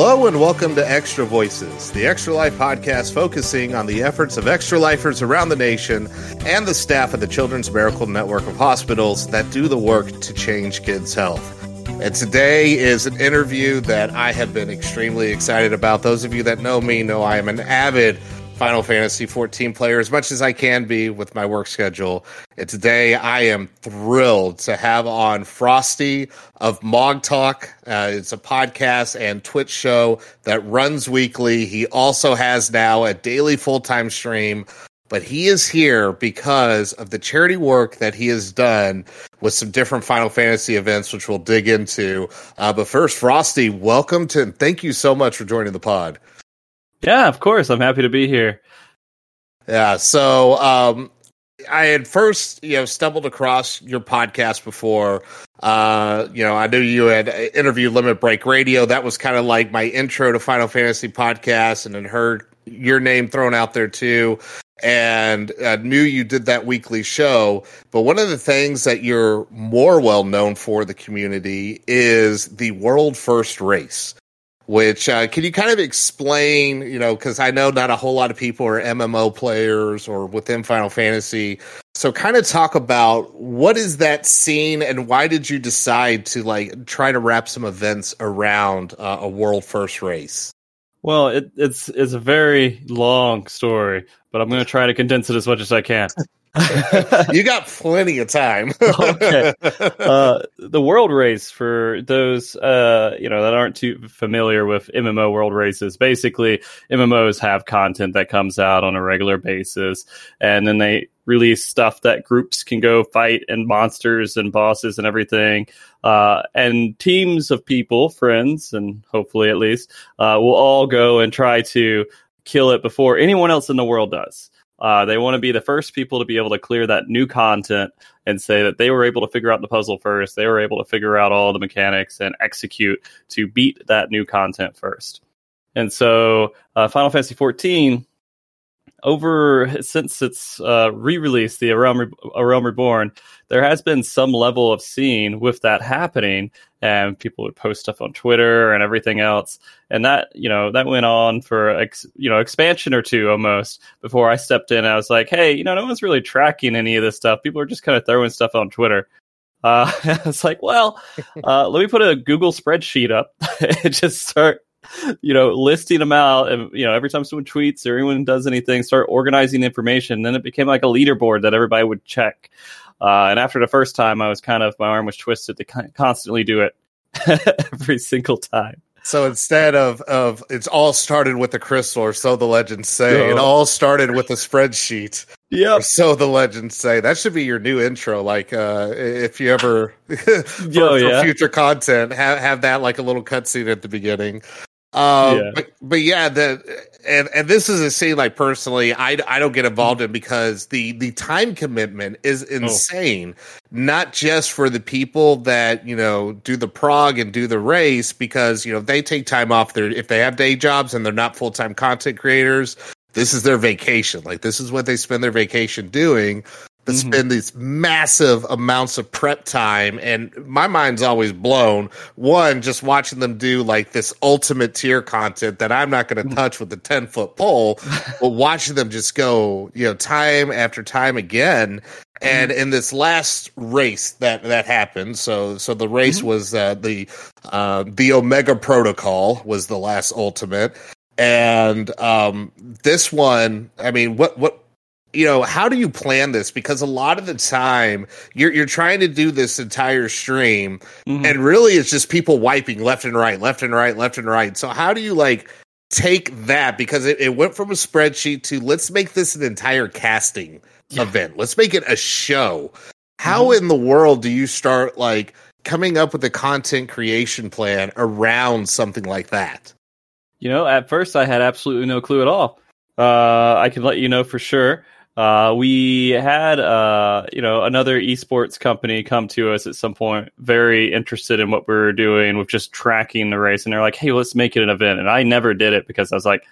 Hello and welcome to Extra Voices, the Extra Life podcast focusing on the efforts of extra lifers around the nation and the staff of the Children's Miracle Network of hospitals that do the work to change kids' health. And today is an interview that I have been extremely excited about. Those of you that know me know I am an avid Final Fantasy 14 player as much as I can be with my work schedule. And today I am thrilled to have on Frosty of Mog Talk. Uh, it's a podcast and Twitch show that runs weekly. He also has now a daily full time stream. But he is here because of the charity work that he has done with some different Final Fantasy events, which we'll dig into. Uh, but first, Frosty, welcome to and thank you so much for joining the pod. Yeah, of course. I'm happy to be here. Yeah. So um, I had first, you know, stumbled across your podcast before. Uh, you know, I knew you had interviewed Limit Break Radio. That was kind of like my intro to Final Fantasy podcast, and then heard your name thrown out there too. And uh, knew you did that weekly show. But one of the things that you're more well known for the community is the world first race which uh, can you kind of explain you know because i know not a whole lot of people are mmo players or within final fantasy. So kind of talk about what is that scene and why did you decide to like try to wrap some events around uh, a world first race? Well it, it's it's a very long story but i'm going to try to condense it as much as i can you got plenty of time. okay. Uh, the world race for those uh, you know that aren't too familiar with MMO world races. Basically, MMOs have content that comes out on a regular basis, and then they release stuff that groups can go fight and monsters and bosses and everything. Uh, and teams of people, friends, and hopefully at least, uh, will all go and try to kill it before anyone else in the world does. Uh, they want to be the first people to be able to clear that new content and say that they were able to figure out the puzzle first. They were able to figure out all the mechanics and execute to beat that new content first. And so, uh, Final Fantasy 14 over since its uh, re-release, the A Realm, Re- A Realm Reborn, there has been some level of scene with that happening, and people would post stuff on Twitter and everything else, and that you know that went on for ex, you know expansion or two almost before I stepped in. I was like, hey, you know, no one's really tracking any of this stuff. People are just kind of throwing stuff on Twitter. Uh, it's like, well, uh, let me put a Google spreadsheet up and just start you know, listing them out, and you know, every time someone tweets or anyone does anything, start organizing information. Then it became like a leaderboard that everybody would check. Uh, and after the first time, I was kind of my arm was twisted to constantly do it every single time. So instead of of it's all started with the crystal, or so the legends say, it all started with a spreadsheet. Yeah. So the legends say that should be your new intro. Like, uh, if you ever for, oh, yeah. for future content, have have that like a little cutscene at the beginning. Um, yeah. But, but yeah, the and and this is a scene like personally, I, I don't get involved in because the the time commitment is oh. insane. Oh. Not just for the people that you know do the prog and do the race, because you know they take time off their if they have day jobs and they're not full time content creators. This is their vacation. Like this is what they spend their vacation doing to mm-hmm. spend these massive amounts of prep time and my mind's always blown one just watching them do like this ultimate tier content that i'm not going to mm-hmm. touch with the 10 foot pole but watching them just go you know time after time again and mm-hmm. in this last race that that happened so so the race mm-hmm. was uh, the uh, the omega protocol was the last ultimate and um this one i mean what what you know how do you plan this? Because a lot of the time you're you're trying to do this entire stream mm-hmm. and really it's just people wiping left and right left and right left and right. So how do you like take that? Because it, it went from a spreadsheet to let's make this an entire casting yeah. event. Let's make it a show. How mm-hmm. in the world do you start like coming up with a content creation plan around something like that? You know at first i had absolutely no clue at all. Uh, i can let you know for sure uh, we had, uh, you know, another esports company come to us at some point, very interested in what we were doing with just tracking the race, and they're like, "Hey, let's make it an event." And I never did it because I was like,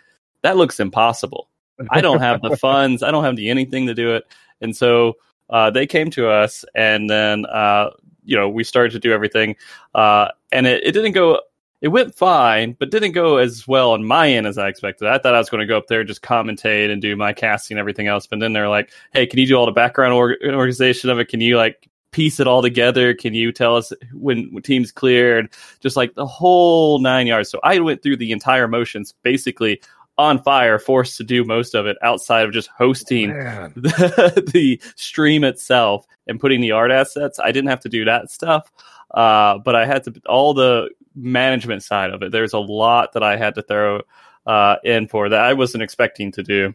"That looks impossible. I don't have the funds. I don't have the anything to do it." And so uh, they came to us, and then uh, you know we started to do everything, uh, and it, it didn't go it went fine, but didn't go as well on my end as I expected. I thought I was going to go up there and just commentate and do my casting and everything else. But then they're like, "Hey, can you do all the background or- organization of it? Can you like piece it all together? Can you tell us when, when teams cleared? Just like the whole nine yards." So I went through the entire motions basically on fire, forced to do most of it outside of just hosting the, the, stream itself and putting the art assets. I didn't have to do that stuff, uh, but I had to all the management side of it. There's a lot that I had to throw uh, in for that I wasn't expecting to do.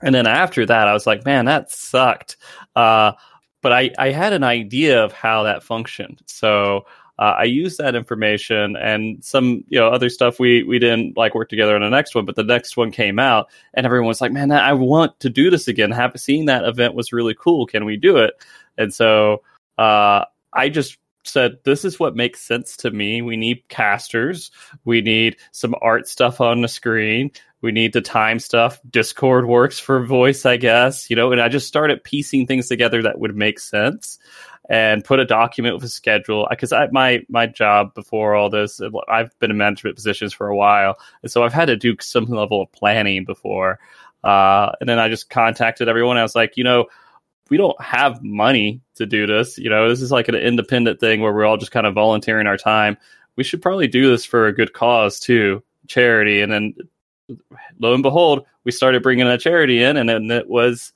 And then after that, I was like, man, that sucked. Uh, but I, I had an idea of how that functioned. So uh, I used that information and some you know other stuff we we didn't like work together on the next one, but the next one came out and everyone was like, "Man, I want to do this again. Have seen that event was really cool. Can we do it?" And so uh, I just said, This is what makes sense to me. We need casters. We need some art stuff on the screen. We need the time stuff. Discord works for voice, I guess, you know, and I just started piecing things together that would make sense and put a document with a schedule because I my my job before all this I've been in management positions for a while and so I've had to do some level of planning before uh, and then I just contacted everyone I was like you know we don't have money to do this. You know, this is like an independent thing where we're all just kind of volunteering our time. We should probably do this for a good cause too, charity. And then lo and behold, we started bringing a charity in, and then it was.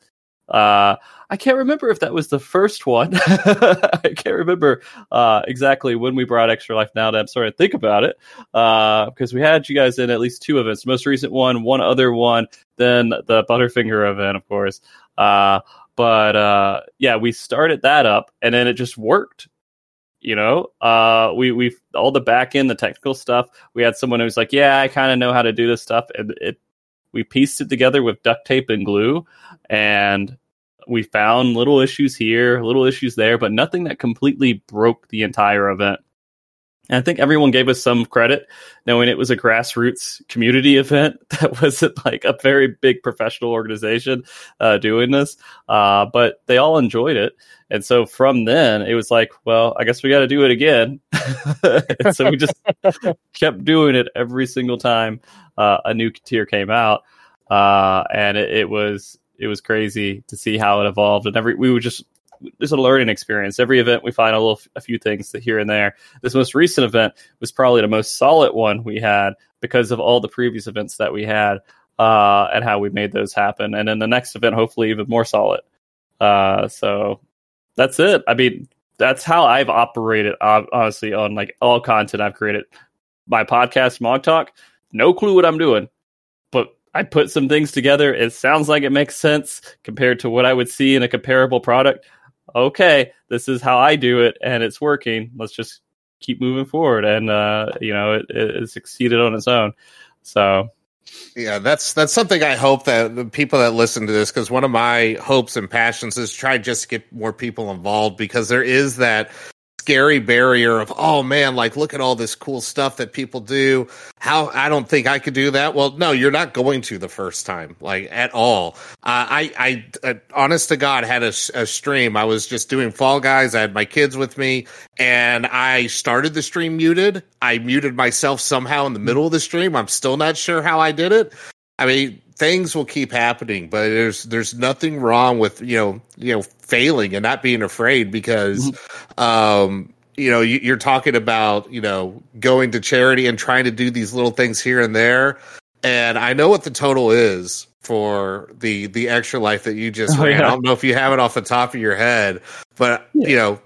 Uh, I can't remember if that was the first one. I can't remember uh, exactly when we brought Extra Life Now. That I'm sorry to think about it because uh, we had you guys in at least two events. The most recent one, one other one, then the Butterfinger event, of course. Uh, but uh, yeah, we started that up, and then it just worked. You know, uh, we we all the back end, the technical stuff. We had someone who's like, "Yeah, I kind of know how to do this stuff," and it we pieced it together with duct tape and glue, and we found little issues here, little issues there, but nothing that completely broke the entire event. And I think everyone gave us some credit, knowing it was a grassroots community event that wasn't like a very big professional organization uh, doing this. Uh, but they all enjoyed it. And so from then, it was like, well, I guess we got to do it again. so we just kept doing it every single time uh, a new tier came out. Uh, and it, it was it was crazy to see how it evolved. And every we would just it's a learning experience. Every event we find a little, a few things here and there. This most recent event was probably the most solid one we had because of all the previous events that we had uh, and how we made those happen. And then the next event, hopefully, even more solid. Uh, so that's it. I mean, that's how I've operated. Honestly, on like all content I've created. My podcast, Mog Talk, no clue what I'm doing, but I put some things together. It sounds like it makes sense compared to what I would see in a comparable product okay, this is how I do it, and it's working. Let's just keep moving forward. And uh, you know, it, it succeeded on its own. So yeah, that's that's something I hope that the people that listen to this, because one of my hopes and passions is try just to get more people involved because there is that scary barrier of oh man like look at all this cool stuff that people do. How i don't think i could do that. Well no you're not going to the first time like at all. Uh, i i uh, honest to god had a, a, stream. I was just doing fall guys. I had my kids with me and i started the stream muted. I muted myself somehow in the middle of the stream. I'm still not sure how i did it. I mean things will keep happening, but there's there's nothing wrong with you know you know failing and not being afraid because mm-hmm. um, you know you, are talking about you know going to charity and trying to do these little things here and there, and I know what the total is for the the extra life that you just oh, ran. Yeah. I don't know if you have it off the top of your head, but yeah. you know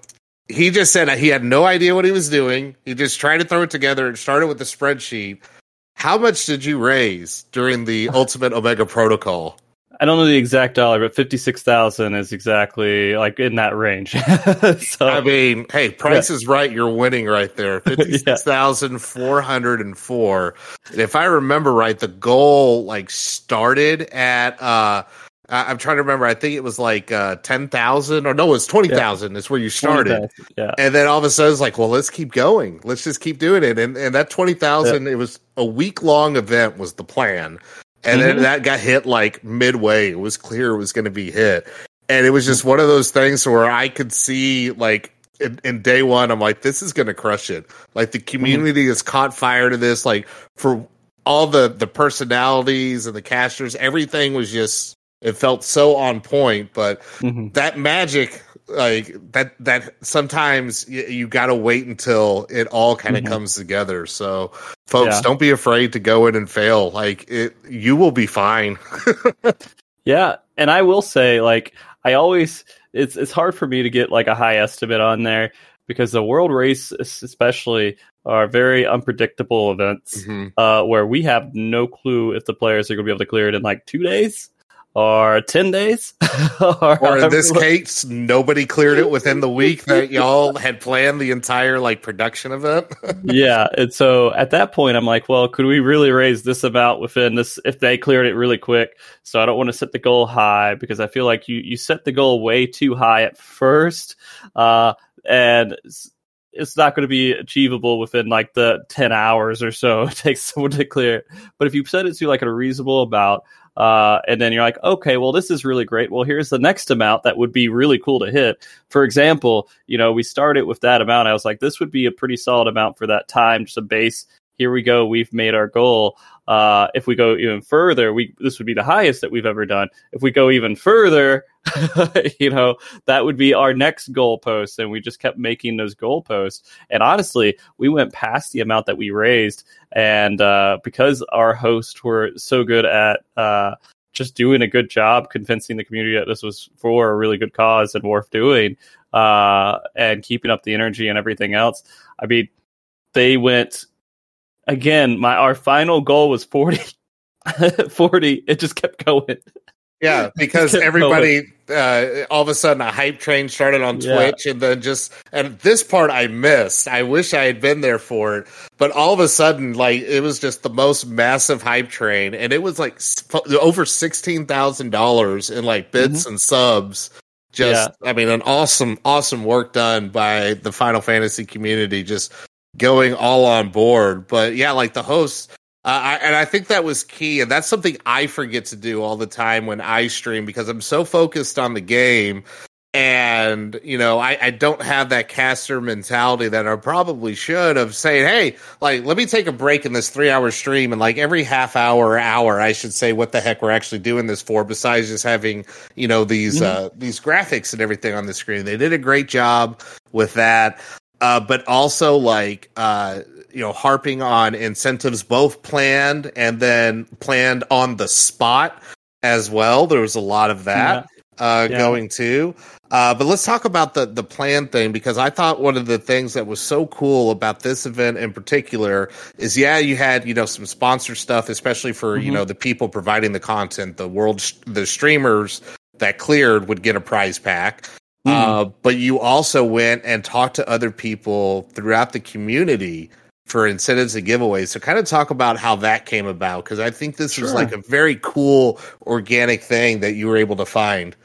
he just said he had no idea what he was doing. He just tried to throw it together and started with the spreadsheet how much did you raise during the Ultimate Omega Protocol? I don't know the exact dollar, but fifty six thousand is exactly like in that range. so, I mean, hey, Price yeah. is right. You're winning right there. Fifty six thousand four hundred and four. And if I remember right, the goal like started at uh I'm trying to remember. I think it was like uh, ten thousand, or no, it was twenty thousand. Yeah. Is where you started, yeah. And then all of a sudden, it's like, well, let's keep going. Let's just keep doing it. And and that twenty thousand, yeah. it was a week long event was the plan, and mm-hmm. then that got hit like midway. It was clear it was going to be hit, and it was just one of those things where I could see like in, in, day one, I'm like, this is gonna crush it. Like the community mm-hmm. has caught fire to this. Like for all the the personalities and the casters, everything was just it felt so on point. But mm-hmm. that magic, like that that sometimes you, you got to wait until it all kind of mm-hmm. comes together. So, folks, yeah. don't be afraid to go in and fail. Like it, you will be fine. yeah, and I will say, like I always it's it's hard for me to get like a high estimate on there because the world race especially are very unpredictable events mm-hmm. uh, where we have no clue if the players are going to be able to clear it in like two days or 10 days? Or, or in this case nobody cleared it within the week that y'all had planned the entire like production event yeah and so at that point i'm like well could we really raise this amount within this if they cleared it really quick? So i don't want to set the goal high because i feel like you you set the goal way too high at first uh, and it's not going to be achievable within like the 10 hours or so it takes someone to clear it. But if you set it to like a reasonable amount, uh, and then you're like, okay, well, this is really great. Well, here's the next amount that would be really cool to hit. For example, you know, we started with that amount. I was like, this would be a pretty solid amount for that time, just a base. Here we go. We've made our goal. Uh, if we go even further, we this would be the highest that we've ever done. If we go even further, you know, that would be our next goalpost. And we just kept making those goalposts. And honestly, we went past the amount that we raised. And uh, because our hosts were so good at uh, just doing a good job convincing the community that this was for a really good cause and worth doing, uh, and keeping up the energy and everything else, I mean, they went again, my our final goal was 40. 40. It just kept going. Yeah, because everybody uh, all of a sudden a hype train started on Twitch, yeah. and then just and this part I missed. I wish I had been there for it, but all of a sudden, like it was just the most massive hype train, and it was like over sixteen thousand dollars in like bits mm-hmm. and subs. Just, yeah. I mean, an awesome, awesome work done by the Final Fantasy community. Just going all on board. But yeah, like the hosts, uh, I, and I think that was key, and that's something I forget to do all the time when I stream because I'm so focused on the game, and you know I, I don't have that caster mentality that I probably should of saying, hey, like let me take a break in this three hour stream, and like every half hour or hour, I should say what the heck we're actually doing this for, besides just having you know these mm-hmm. uh, these graphics and everything on the screen. They did a great job with that uh, but also like uh, you know harping on incentives both planned and then planned on the spot as well. There was a lot of that yeah. Uh, yeah. going too. Uh, but let's talk about the the plan thing because I thought one of the things that was so cool about this event in particular is yeah you had you know some sponsor stuff especially for mm-hmm. you know the people providing the content the world the streamers that cleared would get a prize pack Mm. Uh, but you also went and talked to other people throughout the community for incentives and giveaways. So, kind of talk about how that came about because I think this sure. is like a very cool organic thing that you were able to find.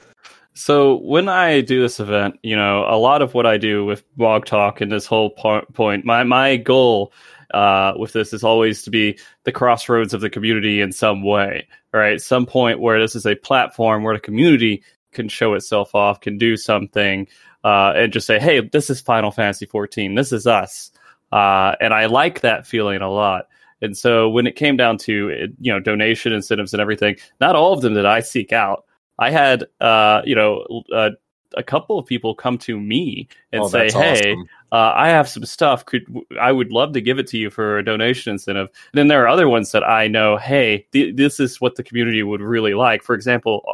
So, when I do this event, you know, a lot of what I do with Mog Talk and this whole point, my my goal uh, with this is always to be the crossroads of the community in some way, right? Some point where this is a platform where the community can show itself off, can do something, uh, and just say, "Hey, this is Final Fantasy 14. This is us." Uh, and I like that feeling a lot. And so when it came down to you know donation incentives and everything, not all of them did I seek out. I had uh, you know uh, a couple of people come to me and oh, say, "Hey, awesome. uh, I have some stuff. Could I would love to give it to you for a donation incentive." And then there are other ones that I know, "Hey, th- this is what the community would really like." For example,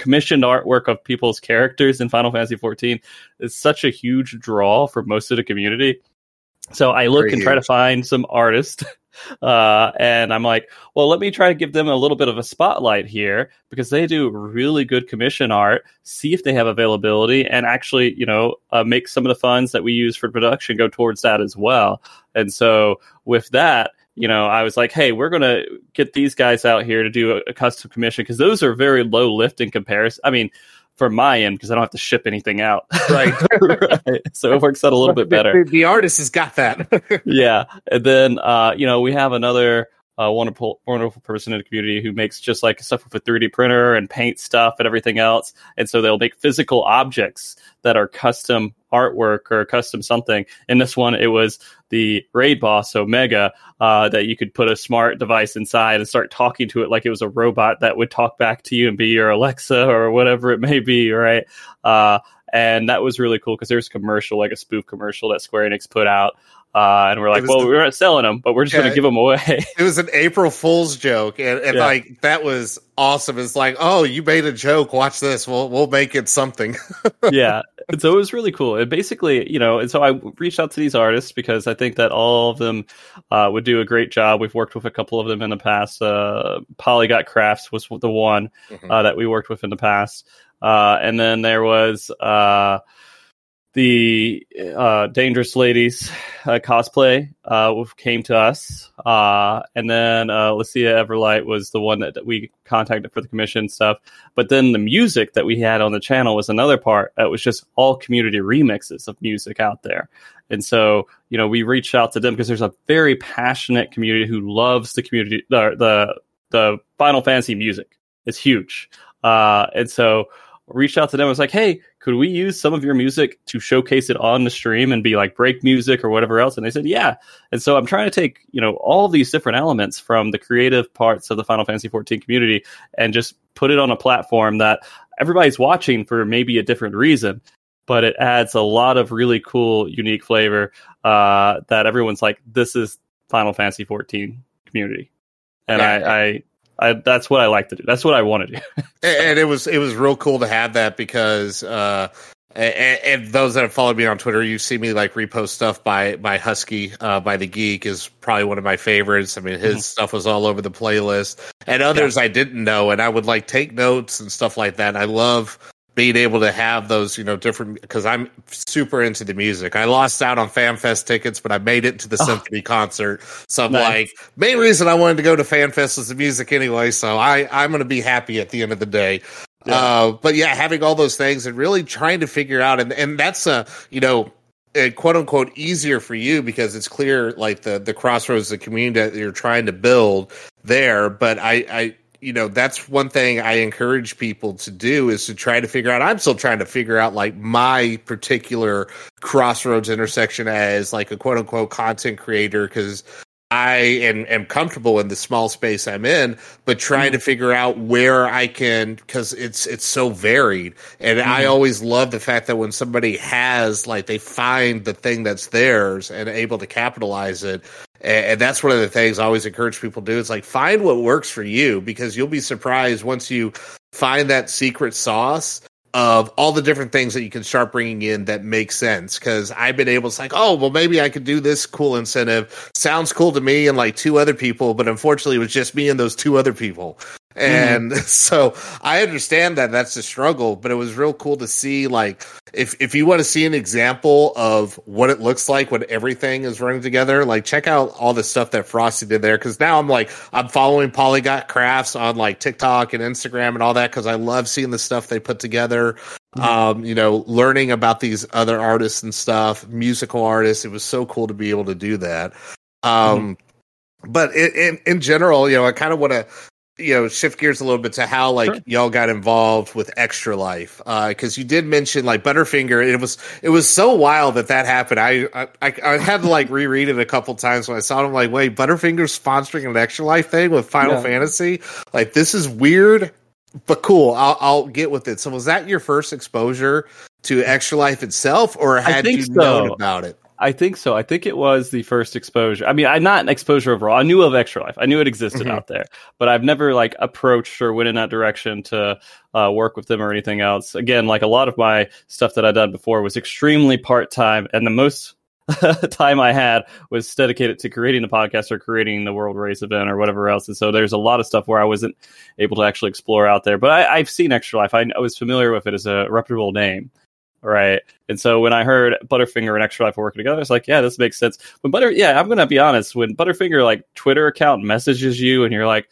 commissioned artwork of people's characters in Final Fantasy 14 is such a huge draw for most of the community. So I look Very and huge. try to find some artists. Uh, and I'm like, well, let me try to give them a little bit of a spotlight here because they do really good commission art. See if they have availability and actually, you know, uh, make some of the funds that we use for production go towards that as well. And so with that, you know, I was like, hey, we're going to get these guys out here to do a, a custom commission because those are very low lift in comparison. I mean, for my end, because I don't have to ship anything out. Right. right. So it works out a little bit better. The, the artist has got that. yeah. And then, uh, you know, we have another uh, wonderful, wonderful person in the community who makes just like stuff with a 3D printer and paint stuff and everything else. And so they'll make physical objects that are custom artwork or custom something. In this one, it was the raid boss, Omega, uh, that you could put a smart device inside and start talking to it like it was a robot that would talk back to you and be your Alexa or whatever it may be, right? Uh, and that was really cool because there's a commercial, like a spoof commercial that Square Enix put out uh, and we're like, well, the, we're not selling them, but we're just yeah, going to give them away. it was an April Fool's joke, and, and yeah. like that was awesome. It's like, oh, you made a joke. Watch this. We'll we'll make it something. yeah, and so it was really cool. And basically, you know, and so I reached out to these artists because I think that all of them uh, would do a great job. We've worked with a couple of them in the past. Uh, Polygot Crafts was the one mm-hmm. uh, that we worked with in the past, uh, and then there was. The uh, Dangerous Ladies uh, cosplay uh, came to us, uh, and then uh, Lucia Everlight was the one that, that, we contacted for the commission stuff. But then the music that we had on the channel was another part. It was just all community remixes of music out there, and so you know we reached out to them because there's a very passionate community who loves the community the the, the Final Fantasy music. It's huge, uh, and so reached out to them. I was like, hey, could we use some of your music to showcase it on the stream and be like break music or whatever else? And they said, yeah. And so I'm trying to take, you know, all these different elements from the creative parts of the Final Fantasy 14 community and just put it on a platform that everybody's watching for maybe a different reason. But it adds a lot of really cool, unique flavor uh, that everyone's like, this is Final Fantasy 14 community. And yeah. I, I I, that's what I like to do. That's what I want to do. and it was it was real cool to have that because uh, and, and, those that have followed me on Twitter, you see me like repost stuff by by Husky, uh, by the Geek is probably one of my favorites. I mean, his mm-hmm. stuff was all over the playlist, and others yeah. I didn't know, and I would like take notes and stuff like that. And I love being able to have those, you know, different because I'm super into the music. I lost out on FanFest tickets, but I made it to the oh. symphony concert. So I'm nice. like, main reason I wanted to go to FanFest was the music anyway. So I I'm going to be happy at the end of the day. Yeah. Uh, but yeah, having all those things and really trying to figure out, and and that's a you know quote unquote easier for you because it's clear like the the crossroads the community that you're trying to build there but i i you know that's one thing i encourage people to do is to try to figure out i'm still trying to figure out like my particular crossroads intersection as like a quote unquote content creator because i am, am comfortable in the small space i'm in but trying mm-hmm. to figure out where i can because it's it's so varied and mm-hmm. i always love the fact that when somebody has like they find the thing that's theirs and able to capitalize it and that's one of the things I always encourage people to do. Is like find what works for you because you'll be surprised once you find that secret sauce of all the different things that you can start bringing in that make sense. Cause I've been able to like, oh, well, maybe I could do this cool incentive. Sounds cool to me and like two other people, but unfortunately it was just me and those two other people. And mm. so I understand that that's a struggle, but it was real cool to see like if if you want to see an example of what it looks like when everything is running together, like check out all the stuff that Frosty did there. Cause now I'm like I'm following Polygot Crafts on like TikTok and Instagram and all that because I love seeing the stuff they put together. Mm-hmm. Um, you know, learning about these other artists and stuff, musical artists. It was so cool to be able to do that. Um, mm-hmm. but in, in, in general, you know, I kind of want to you know shift gears a little bit to how like sure. y'all got involved with extra life because uh, you did mention like butterfinger it was it was so wild that that happened I, I i had to like reread it a couple times when i saw it i'm like wait butterfinger's sponsoring an extra life thing with final yeah. fantasy like this is weird but cool I'll, I'll get with it so was that your first exposure to extra life itself or had you so. known about it I think so. I think it was the first exposure. I mean, I'm not an exposure overall. I knew of Extra Life. I knew it existed mm-hmm. out there, but I've never like approached or went in that direction to uh, work with them or anything else. Again, like a lot of my stuff that I'd done before was extremely part time, and the most time I had was dedicated to creating the podcast or creating the World Race event or whatever else. And so there's a lot of stuff where I wasn't able to actually explore out there. But I, have seen Extra Life. I, I was familiar with it as a reputable name right? And so when I heard Butterfinger and Extra Life were working together, I was like, yeah, this makes sense. When Butter, yeah, I'm gonna be honest. When Butterfinger like Twitter account messages you and you're like,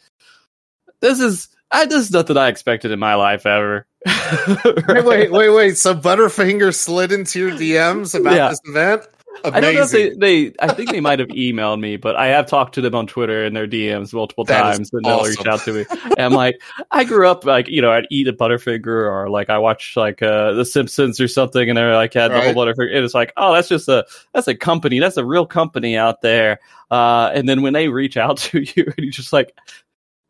this is I this is nothing I expected in my life ever. right? wait, wait, wait, wait. So Butterfinger slid into your DMs about yeah. this event? Amazing. I don't know if they, they I think they might have emailed me, but I have talked to them on Twitter and their DMs multiple that times and they'll reach out to me. And I'm like, I grew up like, you know, I'd eat a Butterfinger or like I watch like uh The Simpsons or something and they're like had right. the whole Butterfinger. And it's like, oh, that's just a that's a company. That's a real company out there. Uh and then when they reach out to you and you're just like,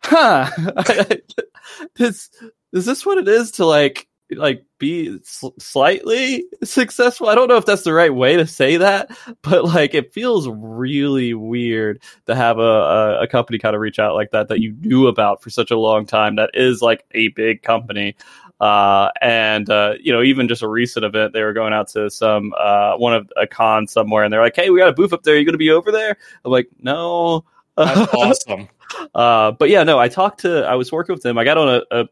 huh, this is this what it is to like like be slightly successful. I don't know if that's the right way to say that, but like it feels really weird to have a, a, a company kind of reach out like that that you knew about for such a long time. That is like a big company. Uh, and uh, you know, even just a recent event, they were going out to some uh, one of a con somewhere, and they're like, "Hey, we got a booth up there. Are you going to be over there?" I'm like, "No." That's awesome. Uh, but yeah, no, I talked to. I was working with them. I got on a, a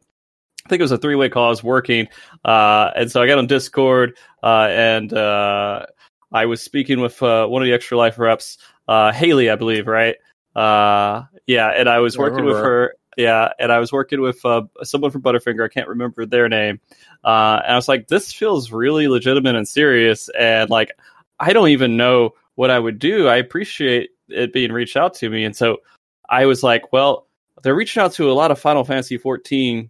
I think it was a three way call. I was working, uh, and so I got on Discord, uh, and uh, I was speaking with uh, one of the Extra Life reps, uh, Haley, I believe, right? Uh, yeah, and I was working with her. Yeah, and I was working with someone from Butterfinger. I can't remember their name, and I was like, "This feels really legitimate and serious." And like, I don't even know what I would do. I appreciate it being reached out to me, and so I was like, "Well." They're reaching out to a lot of Final Fantasy 14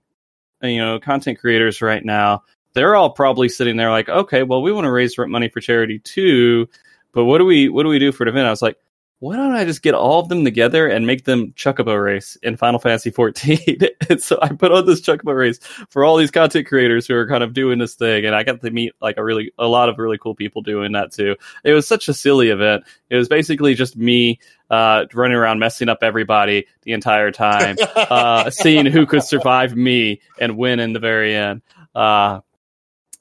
you know content creators right now they're all probably sitting there like okay well we want to raise money for charity too but what do we what do we do for an event i was like why don't I just get all of them together and make them Chocobo race in Final Fantasy 14? and so I put on this Chocobo race for all these content creators who are kind of doing this thing, and I got to meet like a really a lot of really cool people doing that too. It was such a silly event. It was basically just me uh, running around messing up everybody the entire time, uh, seeing who could survive me and win in the very end. Uh,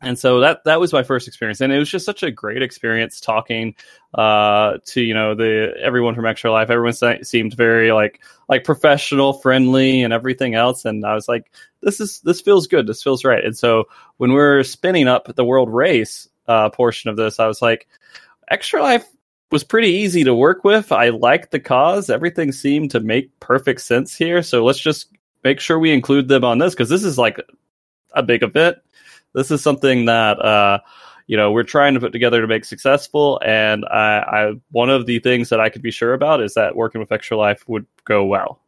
and so that that was my first experience. And it was just such a great experience talking uh, to you know the everyone from extra life. Everyone seemed very like like professional friendly and everything else. And i was like this is this feels good. This feels right. And so when we're spinning up the world race uh, portion of this i was like extra life was pretty easy to work with. I liked the cause. Everything seemed to make perfect sense here. So let's just make sure we include them on this because this is like a big event this is something that uh, you know we're trying to put together to make successful. And I, I one of the things that I could be sure about is that working with Extra Life would go well.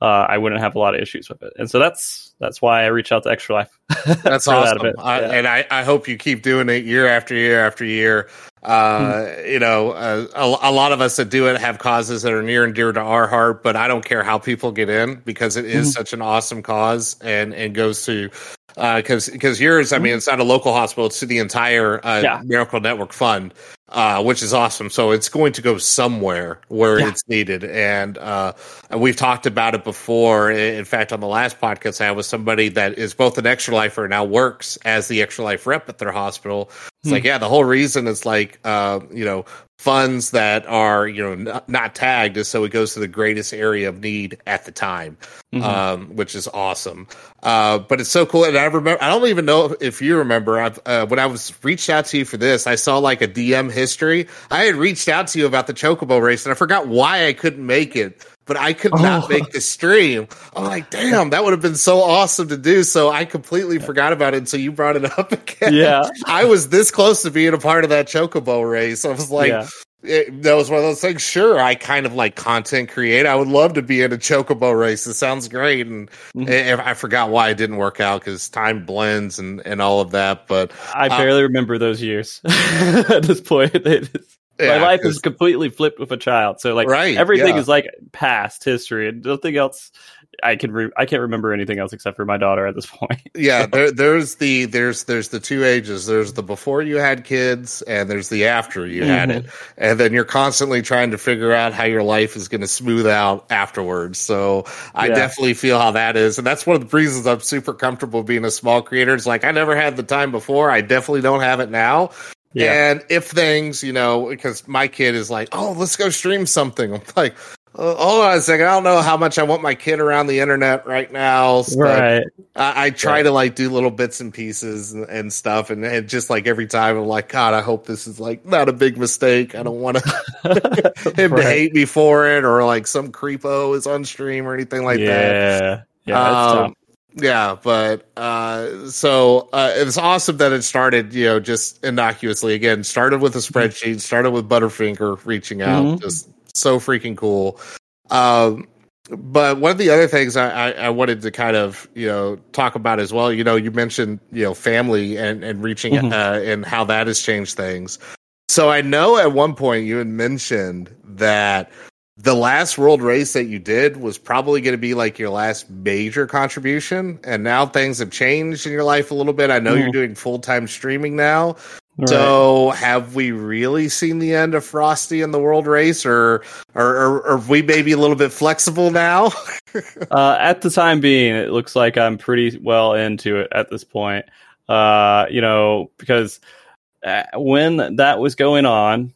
Uh, I wouldn't have a lot of issues with it, and so that's that's why I reach out to Extra Life. that's awesome, that I, yeah. and I, I hope you keep doing it year after year after year. Uh, mm-hmm. You know, uh, a, a, lot of us that do it have causes that are near and dear to our heart, but I don't care how people get in because it is mm-hmm. such an awesome cause and and goes to because uh, because yours, I mean, mm-hmm. it's not a local hospital; it's to the entire uh, yeah. Miracle Network Fund, uh, which is awesome. So it's going to go somewhere where yeah. it's needed, and uh, we've talked about it before. In fact, on the last podcast, I was somebody that is both an extra lifer and now works as the extra life rep at their hospital. It's hmm. like, yeah, the whole reason is like, uh, you know, funds that are you know not, not, tagged is so it goes to the greatest area of need at the time mm-hmm. um, which is awesome uh, but it's so cool and i remember i don't even know if you remember uh, when i was reached out to you for this i saw like a dm history i had reached out to you about the chocobo race and i forgot why i couldn't make it but I could not oh. make the stream. I'm like, damn, that would have been so awesome to do. So I completely forgot about it until you brought it up again. Yeah. I was this close to being a part of that chocobo race. I was like, yeah. It, that was one of those things. Sure, I kind of like content create. I would love to be in a chocobo race. It sounds great, and mm-hmm. I forgot why it didn't work out because time blends and and all of that. But I uh, barely remember those years at this point. Yeah, my life is completely flipped with a child. So like right, everything yeah. is like past history and nothing else I can re- I can't remember anything else except for my daughter at this point. yeah, there, there's the there's there's the two ages. There's the before you had kids and there's the after you mm-hmm. had it. And then you're constantly trying to figure out how your life is going to smooth out afterwards. So I yeah. definitely feel how that is. And that's one of the reasons I'm super comfortable being a small creator. It's like I never had the time before. I definitely don't have it now. Yeah. And if things, you know, because my kid is like, oh, let's go stream something. I'm like, uh, hold on a second. I don't know how much I want my kid around the internet right now. Right. I, I try right. to like do little bits and pieces and, and stuff, and, and, just like every time I'm like, God, I hope this is like not a big mistake. I don't want him right. to hate me for it, or like some creepo is on stream or anything like yeah. that. Yeah. Um, yeah, but uh, so uh, it's awesome that it started, you know, just innocuously. Again, started with a mm-hmm. spreadsheet, started with Butterfinger reaching out, mm-hmm. just so freaking cool. Um, but one of the other things I, I, I, wanted to kind of you know talk about as well, you know, you mentioned you know family and and reaching mm-hmm. uh, and how that has changed things. So I know at one point you had mentioned that the last world race that you did was probably going to be like your last major contribution and now things have changed in your life a little bit i know mm. you're doing full-time streaming now right. so have we really seen the end of frosty in the world race or or, or, or are we maybe a little bit flexible now uh, at the time being it looks like i'm pretty well into it at this point uh, you know because uh, when that was going on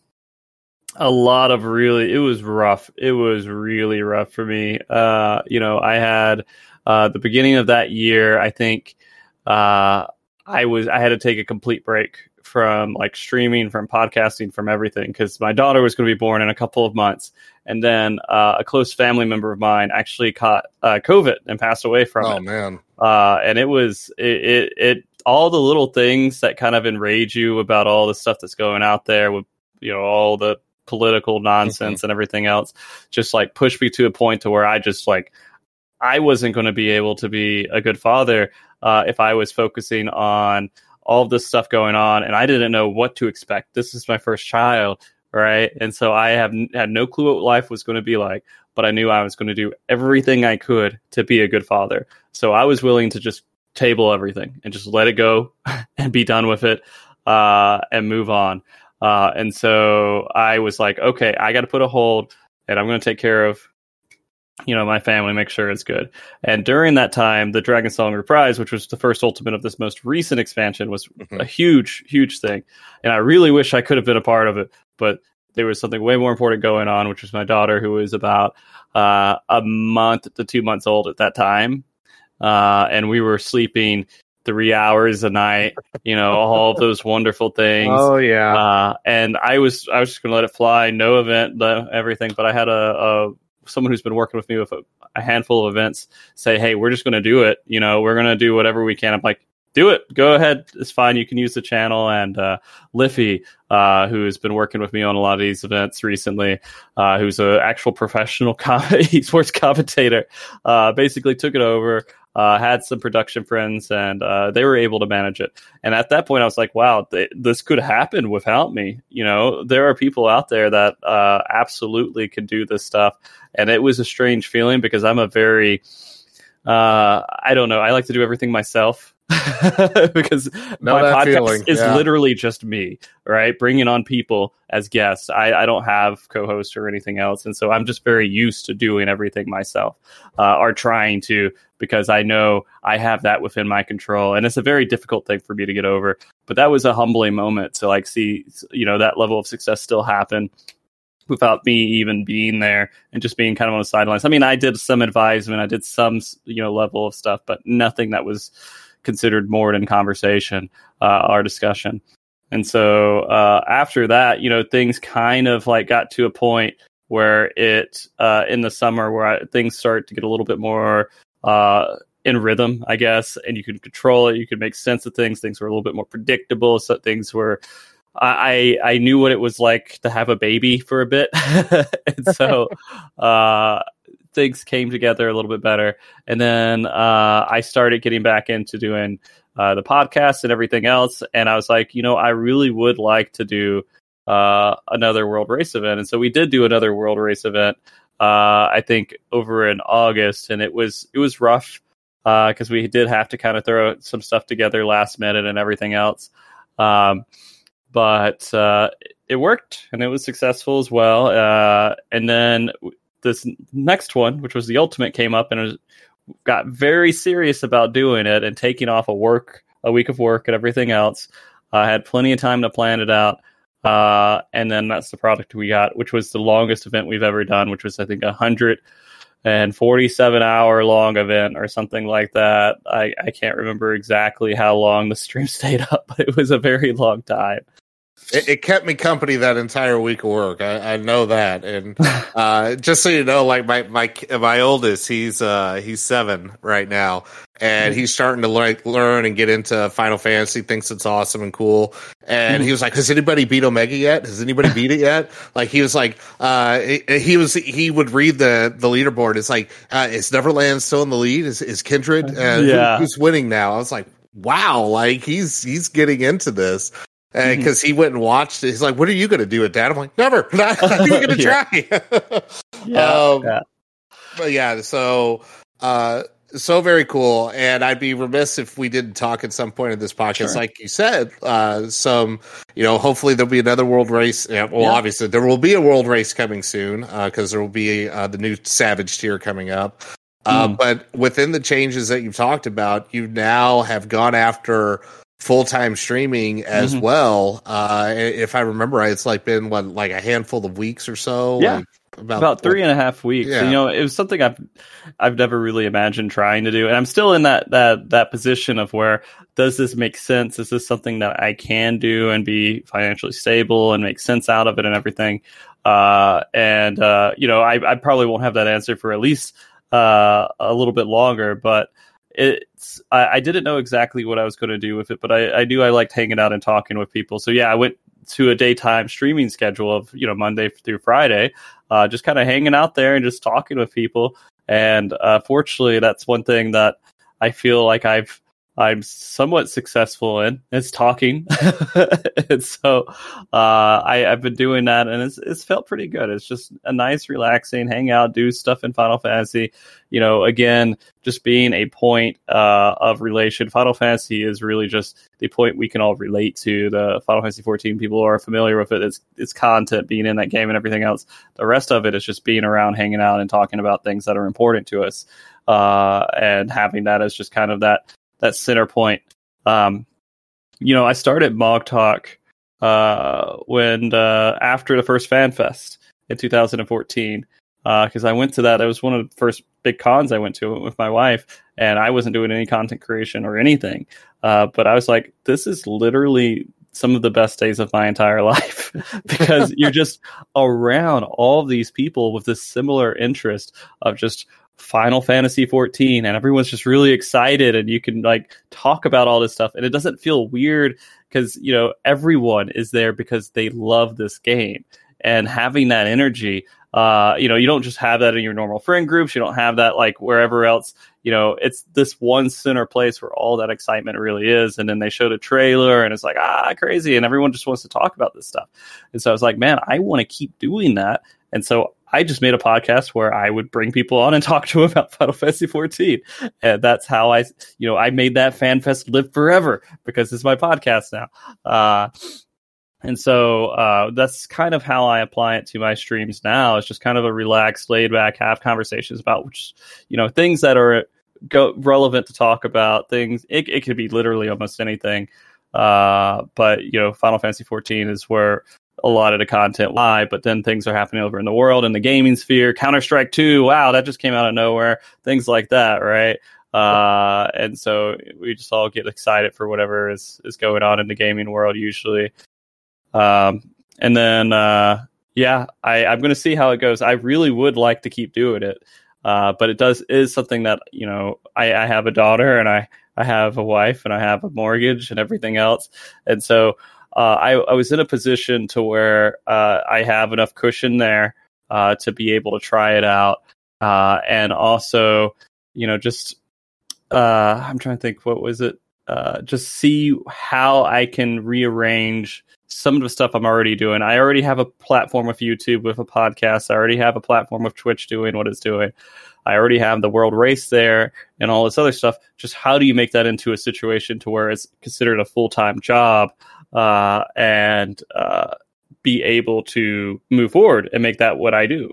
a lot of really it was rough. It was really rough for me. Uh you know i had uh the beginning of that year i think uh i was i had to take a complete break from like streaming from podcasting from everything because my daughter was going to be born in a couple of months. And then uh, a close family member of mine actually caught uh, covid and passed away from it. oh, man. Uh and it was it, it it all the little things that kind of enrage you about all the stuff that's going out there with you know all the political nonsense mm-hmm. and everything else just like pushed me to a point to where I just like I wasn't going to be able to be a good father uh, if I was focusing on all of this stuff going on and I didn't know what to expect. This is my first child, right? And so I have had no clue what life was going to be like, but I knew I was going to do everything I could to be a good father. So I was willing to just table everything and just let it go and be done with it uh, and move on. Uh, and so I was like, okay, I got to put a hold and I'm going to take care of, you know, my family, make sure it's good. And during that time, the Dragonsong Reprise, which was the first ultimate of this most recent expansion, was mm-hmm. a huge, huge thing. And I really wish I could have been a part of it, but there was something way more important going on, which was my daughter, who was about uh, a month to two months old at that time. Uh, and we were sleeping three hours a night, you know, all of those wonderful things. Oh yeah. Uh, and I was I was just gonna let it fly, no event, the, everything. But I had a, a someone who's been working with me with a, a, handful of events say, hey, we're just gonna do it. You know, we're gonna do whatever we can. I'm like, do it. Go ahead. It's fine. You can use the channel. And uh, Liffy, uh, who has been working with me on a lot of these events recently, uh, who's an actual professional com- sports commentator, uh, basically took it over uh, had some production friends, and uh, they were able to manage it. And at that point, I was like, wow, th- this could happen without me. You know, there are people out there that absolutely can do this stuff. And it was a strange feeling because I'm a very, I don't know, I like to do everything myself. because no, my podcast feeling. is yeah. literally just me, right? Bringing on people as guests. I, I don't have co-host or anything else, and so I'm just very used to doing everything myself, uh, or trying to, because I know I have that within my control, and it's a very difficult thing for me to get over. But that was a humbling moment to like see, you know, that level of success still happen without me even being there and just being kind of on the sidelines. I mean, I did some advisement, I did some, you know, level of stuff, but nothing that was considered more than conversation, uh, our discussion. And so uh, after that, you know, things kind of like got to a point where it uh, in the summer where I, things start to get a little bit more uh, in rhythm, I guess, and you could control it. You could make sense of things. Things were a little bit more predictable. So things were. I I knew what it was like to have a baby for a bit, and so uh, things came together a little bit better. And then uh, I started getting back into doing uh, the podcast and everything else. And I was like, you know, I really would like to do uh, another World Race event. And so we did do another World Race event. Uh, I think over in August, and it was it was rough because uh, we did have to kind of throw some stuff together last minute and everything else. Um, but uh, it worked and it was successful as well. and then this next one, which was the ultimate, came up and was, got very serious about doing it and taking off a work a week of work and everything else. I had plenty of time to plan it out. Uh, and then that's the product we got, which was the longest event we've ever done, which was I think a hundred and forty-seven hour long event or something like that. I, I can't remember exactly how long the stream stayed up, but it was a very long time. It, it, kept me company that entire week of work. I, I know that, and uh, just so you know, like my my my oldest, he's uh, he's seven right now, and he's starting to like learn and get into Final Fantasy. Thinks it's awesome and cool. And he was like, "Has anybody beat Omega yet? Has anybody beat it yet?" Like he was like, uh, he, he was he would read the the leaderboard. It's like, uh, is Neverland still in the lead? Is is Kindred? Uh, yeah. Who, who's winning now? I was like, wow, like he's he's getting into this because mm-hmm. he went and watched it. He's like, "What are you going to do with that?" I'm like, "Never. Not, I'm going to try." yeah, um, yeah. But yeah, so uh, so very cool, and I'd be remiss if we didn't talk at some point in this podcast, sure. like you said. Uh, some, you know, hopefully there'll be another world race. Yeah, well, yeah. obviously there will be a world race coming soon because uh, there will be uh, the new Savage tier coming up. Mm. But within the changes that you've talked about, you now have gone after full time streaming as mm-hmm. well. Uh, if I remember right, it's like been what like a handful of weeks or so. Yeah. Like about, about three and a half weeks. Yeah. you know, it was something I've I've never really imagined trying to do, and I'm still in that that that position of where does this make sense? Is this something that I can do and be financially stable and make sense out of it and everything? Uh, and uh, you know, I, I probably won't have that answer for at least uh, a little bit longer, but it's I, I, didn't know exactly what I was going to do with it, but I, I knew I liked hanging out and talking with people. So yeah, I went to a daytime streaming schedule of you know Monday through Friday, uh, just kind of hanging out there and just talking with people. And uh, fortunately, that's one thing that I feel like I've I'm somewhat successful in is talking. and so uh, I, have been doing that and it's, it's felt pretty good. It's just a nice, relaxing, hang out, do stuff in Final Fantasy. You know, again, just being a point uh, of relation. Final Fantasy is really just the point we can all relate to. The Final Fantasy 14 people are familiar with it. It's, it's content being in that game and everything else. The rest of it is just being around, hanging out, and talking about things that are important to us. Uh, and having that as just kind of that that center point. Um, you know, I started Mog Talk uh, when uh, after the first Fan Fest in 2014 because uh, I went to that. It was one of the first big cons I went to with my wife, and I wasn't doing any content creation or anything. Uh, but I was like, this is literally some of the best days of my entire life because you're just around all these people with this similar interest of just Final Fantasy 14 and everyone's just really excited and you can like talk about all this stuff and it doesn't feel weird because you know everyone is there because they love this game and having that energy uh you know you don't just have that in your normal friend groups you don't have that like wherever else you know it's this one center place where all that excitement really is and then they showed a trailer and it's like ah crazy and everyone just wants to talk about this stuff and so i was like man i want to keep doing that and so I just made a podcast where I would bring people on and talk to them about Final Fantasy 14. And that's how I, you know, I made that fan fest live forever because it's my podcast now. Uh, and so uh, that's kind of how I apply it to my streams now. It's just kind of a relaxed, laid back, have conversations about which, you know, things that are go relevant to talk about. Things it, it could be literally almost anything. Uh, but you know, Final Fantasy 14 is where a lot of the content live, but then things are happening over in the world in the gaming sphere. Counter Strike 2, wow, that just came out of nowhere. Things like that, right? Uh, and so we just all get excited for whatever is, is going on in the gaming world usually. Um, and then, uh, yeah, I, I'm going to see how it goes. I really would like to keep doing it. Uh, but it does is something that, you know, I, I have a daughter and I, I have a wife and I have a mortgage and everything else. And so, uh, I, I, was in a position to where uh, I have enough cushion there uh, to be able to try it out, uh, and also, you know, just uh, I'm trying to think what was it. Uh, just see how I can rearrange some of the stuff I'm already doing. I already have a platform with YouTube with a podcast. I already have a platform with Twitch doing what it's doing. I already have the world race there and all this other stuff. Just how do you make that into a situation to where it's considered a full time job? Uh, and uh, be able to move forward and make that what I do.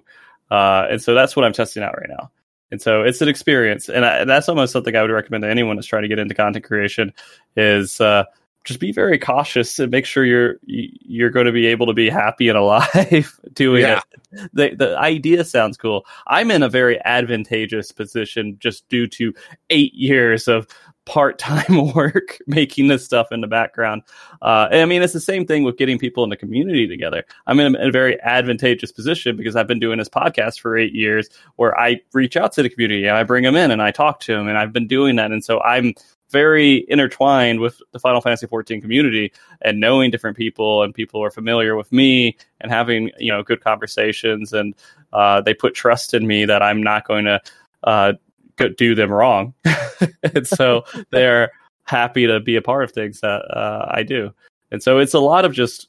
Uh, and so that's what I'm testing out right now. And so it's an experience, and, I, that's almost something I would recommend to anyone that's trying to get into content creation is uh, just be very cautious and make sure you're you're going to be able to be happy and alive doing yeah. it. The the idea sounds cool. I'm in a very advantageous position just due to eight years of part time work making this stuff in the background. Uh, I mean, it's the same thing with getting people in the community together. I'm in a, in a, very advantageous position because I've been doing this podcast for eight years where I reach out to the community and I bring them in and I talk to them and I've been doing that. And so I'm very intertwined with the Final Fantasy 14 community and knowing different people and people who are familiar with me and having, you know, good conversations and uh, they put trust in me that I'm not going to uh, do them wrong. and so they're happy to be a part of things that uh, I do. And so it's a lot of just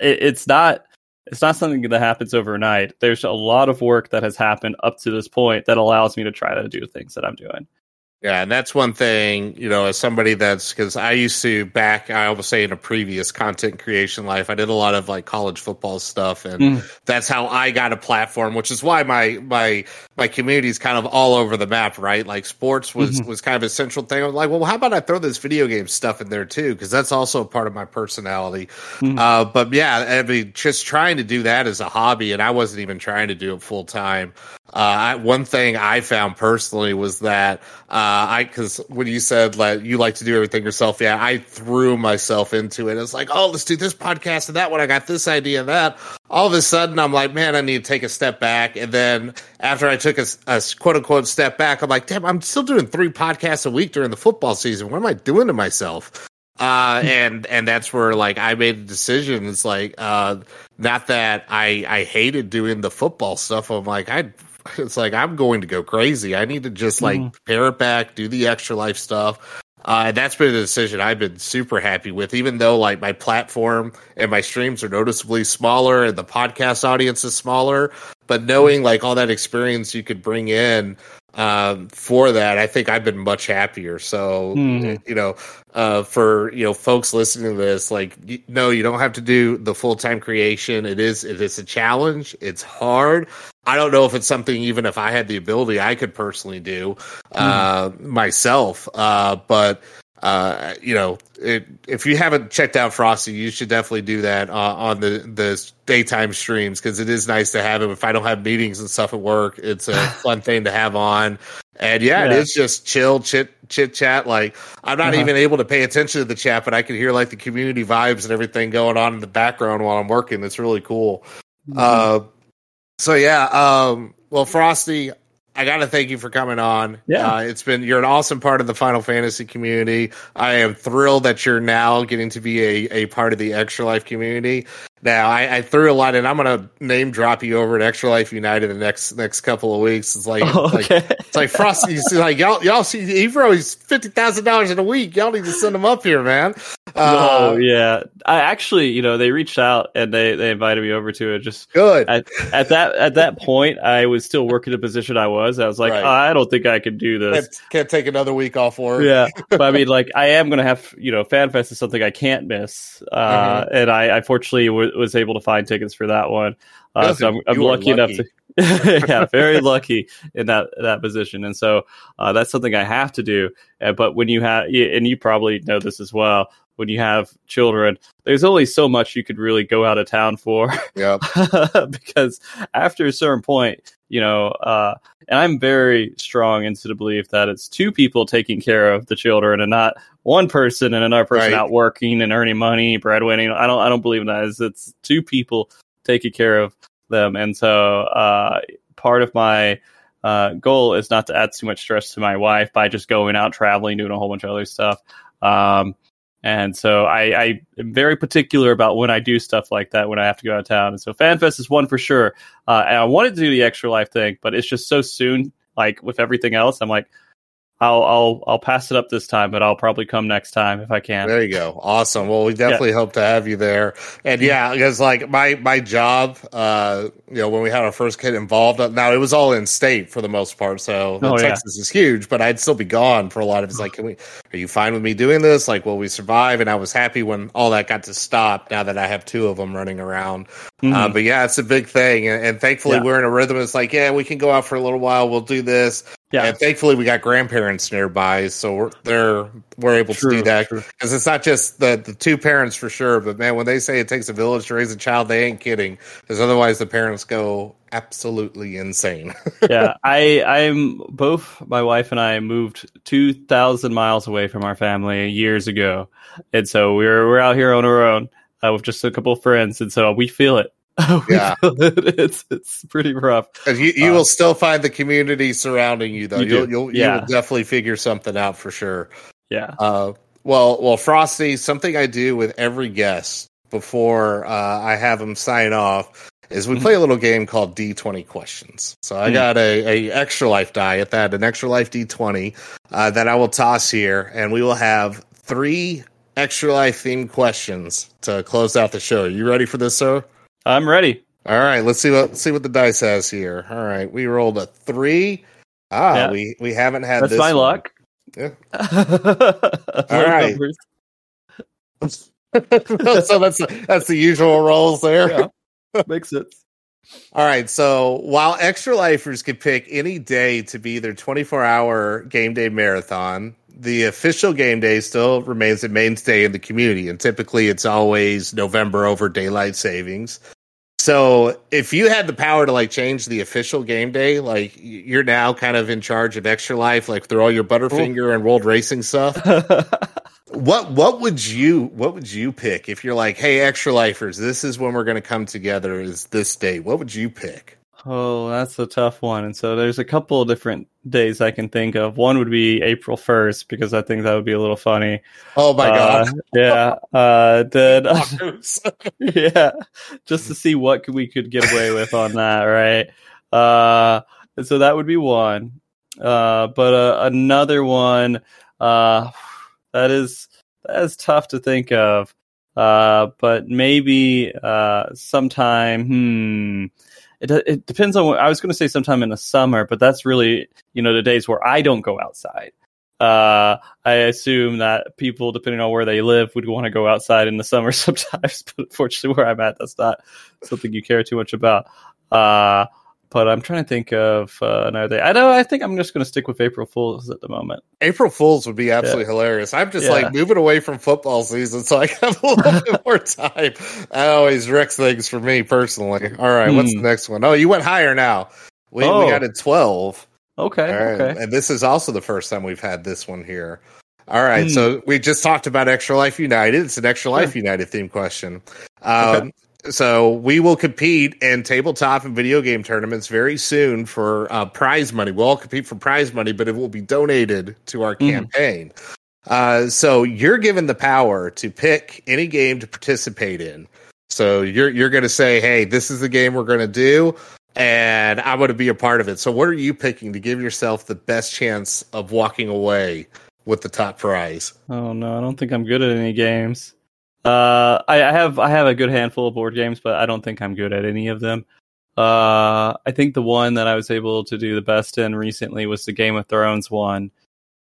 it, it's not it's not something that happens overnight. There's a lot of work that has happened up to this point that allows me to try to do things that I'm doing. Yeah, and that's one thing, you know, as somebody that's because I used to back, I always say in a previous content creation life, I did a lot of like college football stuff, and mm. that's how I got a platform, which is why my my my community is kind of all over the map, right? Like sports was mm-hmm. was kind of a central thing. I was like, well, how about I throw this video game stuff in there too? Because that's also a part of my personality. Mm. Uh, but yeah, I mean, just trying to do that as a hobby, and I wasn't even trying to do it full time. Uh, I, one thing I found personally was that uh, I because when you said like you like to do everything yourself, yeah, I threw myself into it. It's like, oh, let's do this podcast and that one. I got this idea and that. All of a sudden, I'm like, man, I need to take a step back. And then after I took a, a quote unquote step back, I'm like, damn, I'm still doing three podcasts a week during the football season. What am I doing to myself? Uh, and and that's where like I made a decision. It's like uh, not that I I hated doing the football stuff. I'm like I it's like I'm going to go crazy. I need to just like mm. pare it back, do the extra life stuff. Uh, that's been a decision I've been super happy with, even though like my platform and my streams are noticeably smaller and the podcast audience is smaller. But knowing like all that experience you could bring in um, for that, I think I've been much happier. So, mm. you know, uh, for, you know, folks listening to this, like, no, you don't have to do the full time creation. It is, it is a challenge. It's hard. I don't know if it's something, even if I had the ability, I could personally do uh, mm. myself. Uh, but uh, you know, it, if you haven't checked out Frosty, you should definitely do that uh, on the the daytime streams because it is nice to have him. If I don't have meetings and stuff at work, it's a fun thing to have on. And yeah, yeah, it is just chill, chit chit chat. Like I'm not uh-huh. even able to pay attention to the chat, but I can hear like the community vibes and everything going on in the background while I'm working. It's really cool. Mm-hmm. Uh, so yeah, um, well, Frosty, I got to thank you for coming on. Yeah, uh, it's been you're an awesome part of the Final Fantasy community. I am thrilled that you're now getting to be a, a part of the Extra Life community. Now, I, I, threw a lot in. I'm gonna name drop you over at Extra Life United the next next couple of weeks. It's like, oh, okay. like it's like Frosty's like y'all y'all see Ebro. He's fifty thousand dollars in a week. Y'all need to send him up here, man. Uh, oh yeah, I actually, you know, they reached out and they they invited me over to it. Just good at, at that at that point, I was still working the position I was. I was like, right. oh, I don't think I can do this. Can't, can't, take another week off work. Yeah, but I mean, like, I am gonna have you know, FanFest is something I can't miss, uh, mm-hmm. and I, I fortunately w- was able to find tickets for that one. Uh, so I'm, I'm lucky, lucky, enough to. yeah, very lucky in that that position, and so uh, that's something I have to do. Uh, but when you have, and you probably know this as well, when you have children, there's only so much you could really go out of town for. Yeah. because after a certain point, you know, uh, and I'm very strong into the belief that it's two people taking care of the children and not one person and another person right. out working and earning money, breadwinning. I don't, I don't believe in that. It's, it's two people taking care of them. And so, uh, part of my, uh, goal is not to add too much stress to my wife by just going out traveling, doing a whole bunch of other stuff. Um, and so I, I, am very particular about when I do stuff like that when I have to go out of town. And so FanFest is one for sure. Uh, and I wanted to do the extra life thing, but it's just so soon. Like with everything else, I'm like, I'll I'll I'll pass it up this time, but I'll probably come next time if I can. There you go. Awesome. Well, we definitely yeah. hope to have you there. And yeah, because like my my job, uh, you know, when we had our first kid involved, uh, now it was all in state for the most part. So oh, Texas yeah. is huge, but I'd still be gone for a lot of. It's like, can we? Are you fine with me doing this? Like, will we survive? And I was happy when all that got to stop. Now that I have two of them running around. Mm-hmm. Uh, but yeah, it's a big thing, and, and thankfully yeah. we're in a rhythm. It's like, yeah, we can go out for a little while. We'll do this Yeah, and thankfully we got grandparents nearby, so we're they're we're able true, to do that because it's not just the the two parents for sure, but man, when they say it takes a village to raise a child, they ain't kidding. Because otherwise, the parents go absolutely insane. yeah, I I'm both my wife and I moved two thousand miles away from our family years ago, and so we're we're out here on our own uh, with just a couple of friends, and so we feel it. yeah, it's it's pretty rough. And you you um, will still find the community surrounding you though. You will you'll, yeah. you will definitely figure something out for sure. Yeah. Uh, well, well, Frosty, something I do with every guest before uh, I have them sign off is we mm-hmm. play a little game called D20 questions. So I mm. got a, a extra life die at that, an extra life D20 uh, that I will toss here, and we will have three extra life themed questions to close out the show. Are you ready for this, sir? I'm ready. All right, let's see what see what the dice has here. All right, we rolled a three. Ah, yeah. we we haven't had That's this. my one. luck. Yeah. All right. so that's that's the usual rolls there. Yeah. Makes sense. All right. So while extra lifers can pick any day to be their 24 hour game day marathon, the official game day still remains a mainstay in the community. And typically it's always November over daylight savings. So if you had the power to like change the official game day, like you're now kind of in charge of extra life, like through all your Butterfinger and World Racing stuff. what what would you what would you pick if you're like, hey, extra lifers, this is when we're going to come together. Is this day? What would you pick? Oh, that's a tough one. And so there's a couple of different days I can think of. One would be April 1st because I think that would be a little funny. Oh my uh, god. yeah. Uh then Yeah. Just to see what we could get away with on that, right? Uh so that would be one. Uh but uh, another one uh that is that is tough to think of. Uh but maybe uh sometime hmm it, it depends on what I was going to say sometime in the summer, but that's really, you know, the days where I don't go outside. Uh, I assume that people, depending on where they live, would want to go outside in the summer sometimes, but unfortunately, where I'm at, that's not something you care too much about. Uh, but I'm trying to think of uh, another day. I know. I think I'm just going to stick with April Fools at the moment. April Fools would be absolutely yeah. hilarious. I'm just yeah. like moving away from football season, so I have a little bit more time. That always wrecks things for me personally. All right, hmm. what's the next one? Oh, you went higher now. We, oh. we got a 12. Okay. Okay. And this is also the first time we've had this one here. All right. Hmm. So we just talked about Extra Life United. It's an Extra Life United theme question. Um, okay so we will compete in tabletop and video game tournaments very soon for uh, prize money. We'll all compete for prize money, but it will be donated to our mm. campaign. Uh, so you're given the power to pick any game to participate in. So you're you're going to say, "Hey, this is the game we're going to do." And I want to be a part of it. So, what are you picking to give yourself the best chance of walking away with the top prize? Oh no, I don't think I'm good at any games. Uh, I, I, have I have a good handful of board games, but I don't think I'm good at any of them. Uh, I think the one that I was able to do the best in recently was the Game of Thrones one,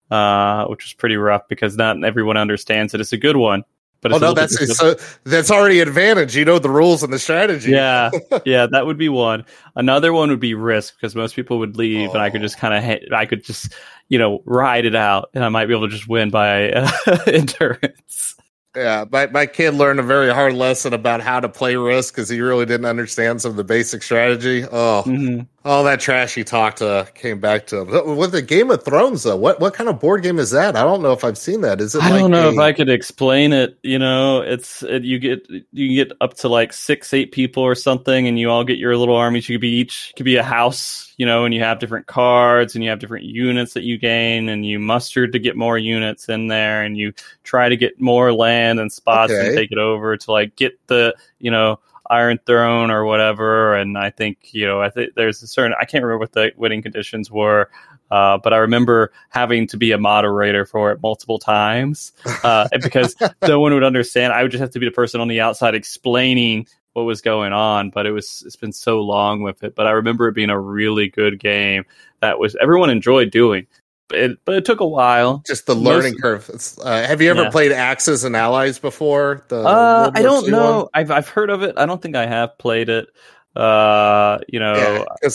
uh, which was pretty rough because not everyone understands it. It's a good one, but oh no, that's so that's already advantage. You know the rules and the strategy. Yeah, yeah, that would be one. Another one would be Risk because most people would leave, oh. and I could just kind of ha- I could just you know ride it out, and I might be able to just win by uh, endurance. Yeah, my, my kid learned a very hard lesson about how to play risk because he really didn't understand some of the basic strategy. Oh, mm-hmm all that trashy talk to, uh, came back to him. With the Game of Thrones, though, what what kind of board game is that? I don't know if I've seen that. Is it? I like don't know a... if I could explain it. You know, it's it, you get you get up to like six, eight people or something, and you all get your little armies. You could be each could be a house, you know, and you have different cards and you have different units that you gain, and you muster to get more units in there, and you try to get more land and spots okay. and take it over to like get the you know Iron Throne or whatever. And I think you know, I think there's a certain I can't remember what the winning conditions were, uh, but I remember having to be a moderator for it multiple times uh, because no one would understand. I would just have to be the person on the outside explaining what was going on. But it was it's been so long with it. But I remember it being a really good game that was everyone enjoyed doing it, but it took a while. Just the learning Most, curve. Uh, have you ever yeah. played Axis and Allies before? The uh, I don't know. One? I've I've heard of it. I don't think I have played it. Uh, you know, yeah,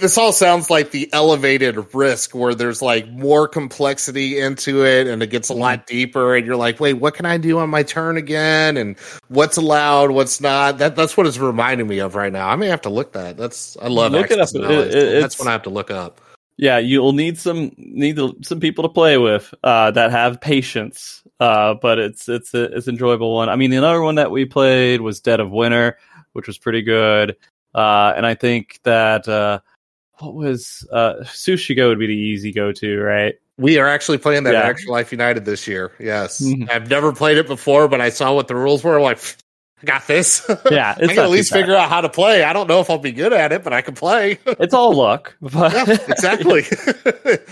this all sounds like the elevated risk where there's like more complexity into it and it gets a mm-hmm. lot deeper and you're like wait what can i do on my turn again and what's allowed what's not that that's what it's reminding me of right now i may have to look that that's i love look it up it, it, that's what i have to look up yeah you'll need some need some people to play with uh, that have patience uh, but it's it's a, it's enjoyable one i mean the other one that we played was dead of winter which was pretty good uh, and i think that uh, what was uh Sushi Go would be the easy go to, right? We are actually playing that yeah. Life United this year. Yes, mm-hmm. I've never played it before, but I saw what the rules were. I'm like, I got this. Yeah, I can at least figure out how to play. I don't know if I'll be good at it, but I can play. it's all luck, but yeah, exactly.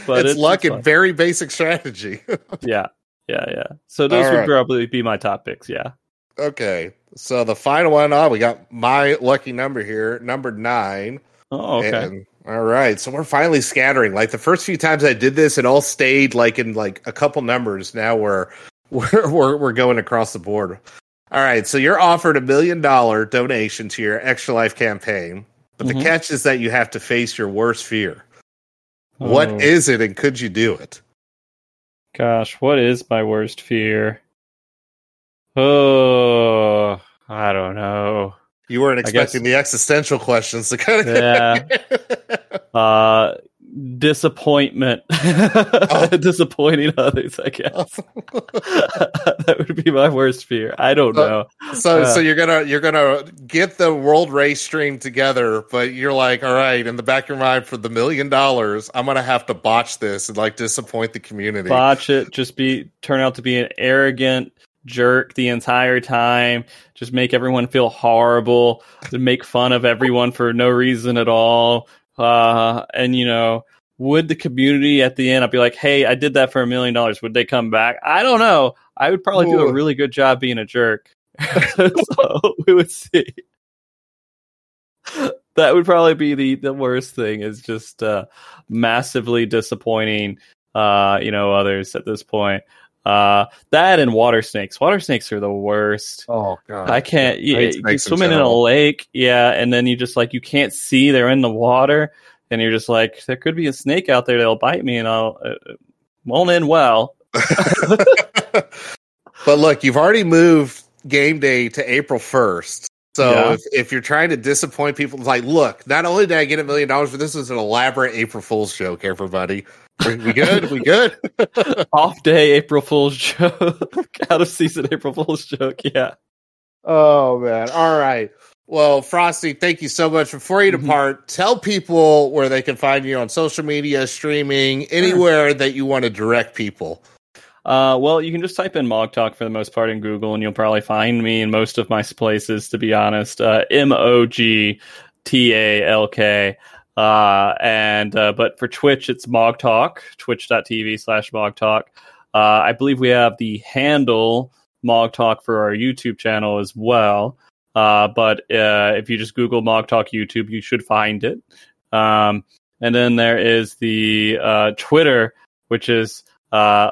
but it's, it's luck and very basic strategy. yeah, yeah, yeah. So those all would right. probably be my top picks. Yeah. Okay, so the final one, oh, we got my lucky number here, number nine. Oh, okay. And all right, so we're finally scattering. Like the first few times I did this, it all stayed like in like a couple numbers. Now we're we're we're, we're going across the board. All right, so you're offered a million dollar donation to your Extra Life campaign, but mm-hmm. the catch is that you have to face your worst fear. Oh. What is it, and could you do it? Gosh, what is my worst fear? Oh, I don't know. You weren't expecting the existential questions to kind of. Yeah. uh, disappointment. Oh. Disappointing others, I guess. that would be my worst fear. I don't know. So, uh, so you're gonna you're gonna get the world race stream together, but you're like, all right, in the back of your mind, for the million dollars, I'm gonna have to botch this and like disappoint the community. Botch it. Just be turn out to be an arrogant jerk the entire time, just make everyone feel horrible, make fun of everyone for no reason at all. Uh, and you know, would the community at the end, I'd be like, hey, I did that for a million dollars. Would they come back? I don't know. I would probably Ooh. do a really good job being a jerk. so we would see. That would probably be the, the worst thing is just uh, massively disappointing uh, you know, others at this point. Uh, that and water snakes. Water snakes are the worst. Oh god, I can't. You, you swimming in a lake, yeah, and then you just like you can't see they're in the water, and you're just like there could be a snake out there that'll bite me, and I'll uh, won't end well. but look, you've already moved game day to April first. So yeah. if, if you're trying to disappoint people, like, look, not only did I get a million dollars, but this is an elaborate April Fool's joke, everybody. We, we good? we good? Off day April Fool's joke. Out of season April Fool's joke. Yeah. Oh man. All right. Well, Frosty, thank you so much. Before you mm-hmm. depart, mm-hmm. tell people where they can find you on social media, streaming, anywhere that you want to direct people. Uh, well, you can just type in Mog Talk for the most part in Google, and you'll probably find me in most of my places. To be honest, uh, M O G T A L K. Uh, and uh, but for Twitch, it's Mog Talk, twitch.tv slash Mog Talk. Uh, I believe we have the handle Mog Talk for our YouTube channel as well. Uh, but uh, if you just Google Mog Talk YouTube, you should find it. Um, and then there is the uh, Twitter, which is uh,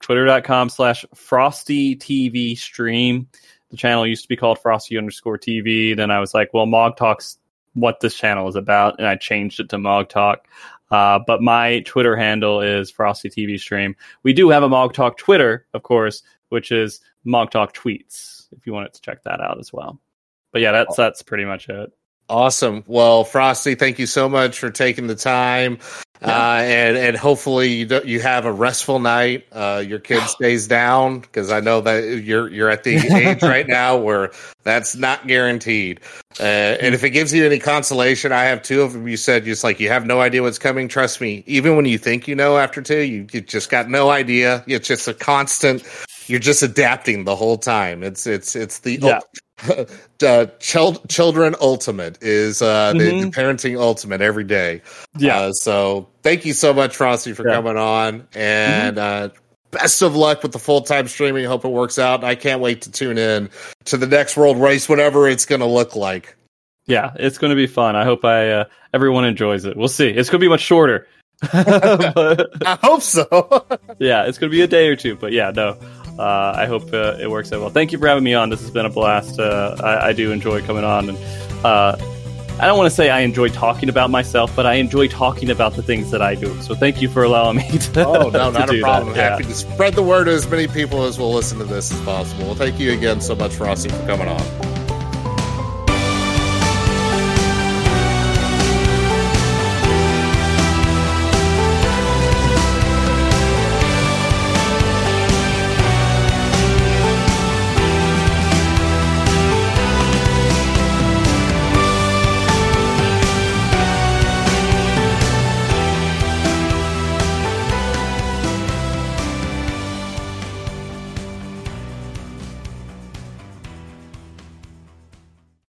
twitter.com slash frosty TV stream. The channel used to be called frosty underscore TV. Then I was like, well, Mog Talk's what this channel is about, and I changed it to Mog Talk. Uh, but my Twitter handle is Frosty TV Stream. We do have a Mog Talk Twitter, of course, which is Mog Talk Tweets. If you wanted to check that out as well. But yeah, that's that's pretty much it. Awesome. Well, Frosty, thank you so much for taking the time. Uh, and and hopefully you do, you have a restful night. Uh, your kid stays down because I know that you're you're at the age right now where that's not guaranteed. Uh, and if it gives you any consolation, I have two of them. You said just like you have no idea what's coming. Trust me, even when you think you know after two, you, you just got no idea. It's just a constant. You're just adapting the whole time. It's it's it's the yeah. uh, Chil- children ultimate is uh, mm-hmm. the, the, mm-hmm. parenting ultimate every day. Yeah. Uh, so thank you so much, Frosty, for yeah. coming on, and mm-hmm. uh, best of luck with the full time streaming. Hope it works out. I can't wait to tune in to the next world race, whatever it's going to look like. Yeah, it's going to be fun. I hope I uh, everyone enjoys it. We'll see. It's going to be much shorter. but, I hope so. yeah, it's going to be a day or two, but yeah, no uh, I hope uh, it works out well. Thank you for having me on. This has been a blast. Uh, I, I, do enjoy coming on, and uh, I don't want to say I enjoy talking about myself, but I enjoy talking about the things that I do. So thank you for allowing me to. Oh no, not a problem. That. Happy yeah. to spread the word to as many people as will listen to this as possible. Well, thank you again so much, Frosty, for coming on.